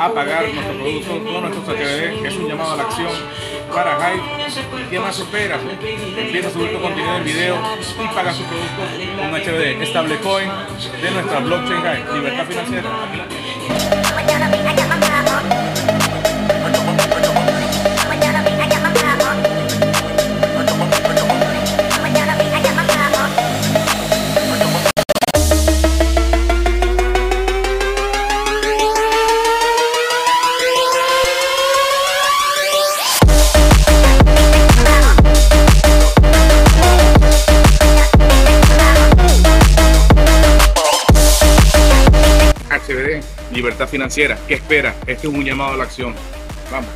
A, pagar nuestro producto, todos nuestros HDD. Es un llamado a la acción para Hype. ¿Qué más esperas? Empieza a subir tu contenido en video y paga su producto con HDD. Stablecoin de nuestra blockchain Hype. Libertad financiera. Libertad financiera. ¿Qué espera? Este es un llamado a la acción. Vamos.